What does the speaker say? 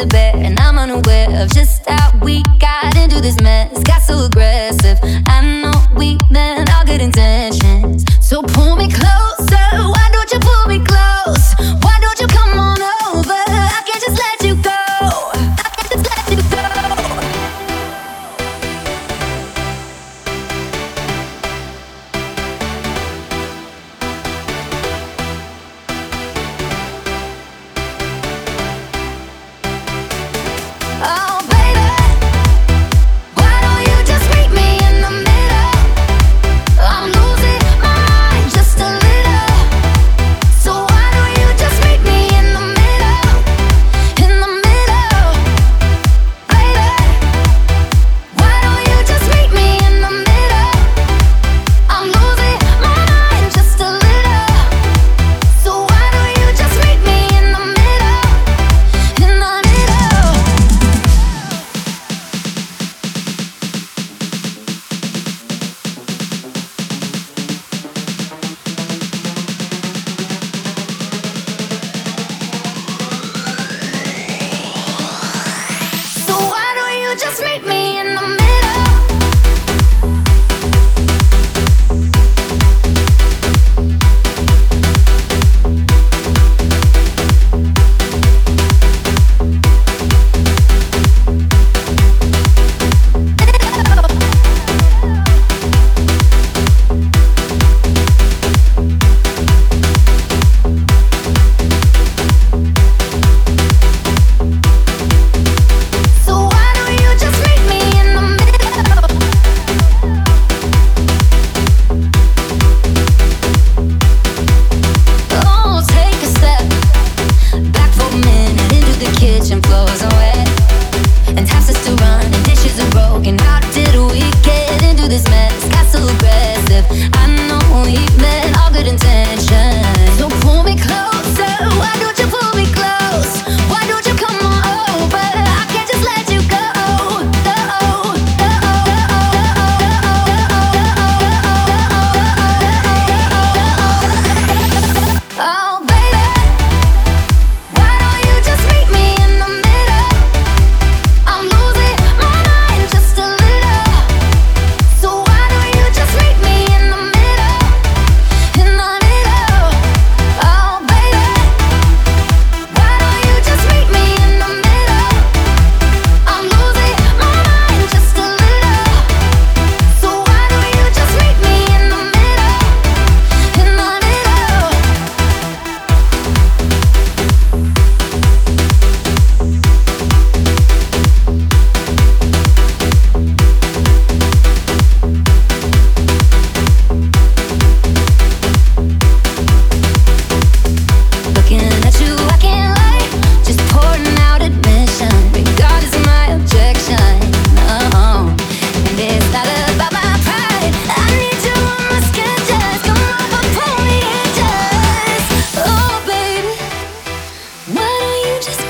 to bed, and I'm unaware of just how we got into this mess. Got so aggressive. I know we meant all good intentions, so pull me close. just